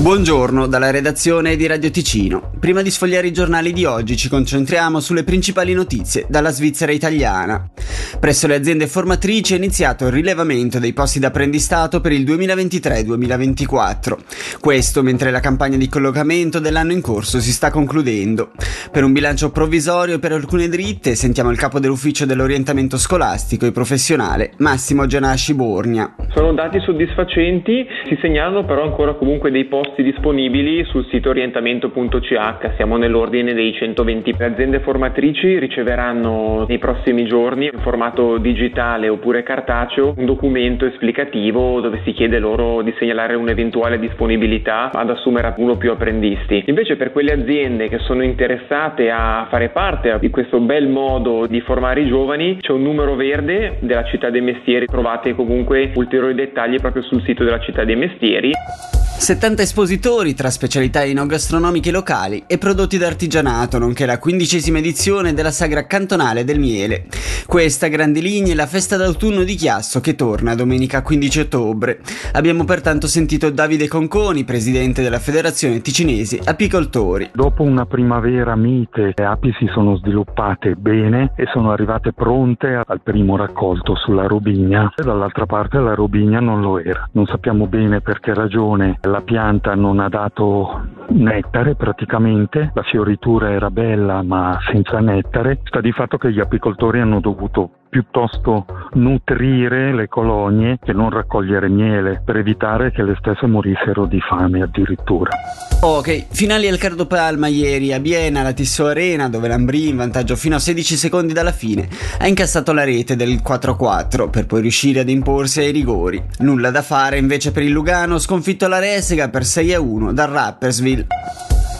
Buongiorno dalla redazione di Radio Ticino. Prima di sfogliare i giornali di oggi ci concentriamo sulle principali notizie dalla Svizzera italiana. Presso le aziende formatrici è iniziato il rilevamento dei posti d'apprendistato per il 2023-2024. Questo mentre la campagna di collocamento dell'anno in corso si sta concludendo. Per un bilancio provvisorio per alcune dritte sentiamo il capo dell'ufficio dell'orientamento scolastico e professionale, Massimo Gianasci Borgna. Sono dati soddisfacenti, si segnalano però ancora comunque dei posti posti disponibili sul sito orientamento.ch, siamo nell'ordine dei 120. Le aziende formatrici riceveranno nei prossimi giorni in formato digitale oppure cartaceo un documento esplicativo dove si chiede loro di segnalare un'eventuale disponibilità ad assumere uno o più apprendisti. Invece per quelle aziende che sono interessate a fare parte di questo bel modo di formare i giovani c'è un numero verde della città dei mestieri, trovate comunque ulteriori dettagli proprio sul sito della città dei mestieri. 70 espositori tra specialità enogastronomiche locali e prodotti d'artigianato, nonché la quindicesima edizione della Sagra Cantonale del Miele. Questa, a grandi linee, è la festa d'autunno di Chiasso che torna domenica 15 ottobre. Abbiamo pertanto sentito Davide Conconi, presidente della Federazione Ticinesi Apicoltori. Dopo una primavera mite, le api si sono sviluppate bene e sono arrivate pronte al primo raccolto sulla robigna. Dall'altra parte la robigna non lo era. Non sappiamo bene per che ragione la pianta non ha dato nettare praticamente, la fioritura era bella ma senza nettare, sta di fatto che gli apicoltori hanno dovuto piuttosto nutrire le colonie che non raccogliere miele per evitare che le stesse morissero di fame addirittura. Ok, finali al Cardopalma ieri a Biena, la Tissot Arena, dove l'Ambrì in vantaggio fino a 16 secondi dalla fine ha incassato la rete del 4-4 per poi riuscire ad imporsi ai rigori. Nulla da fare invece per il Lugano, sconfitto alla Resega per 6-1 dal Rappersville.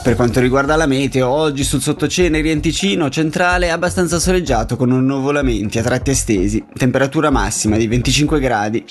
Per quanto riguarda la meteo, oggi sul sottoceneri in Ticino centrale abbastanza soleggiato con nuvolamenti a tratti estesi, temperatura massima di 25 gradi.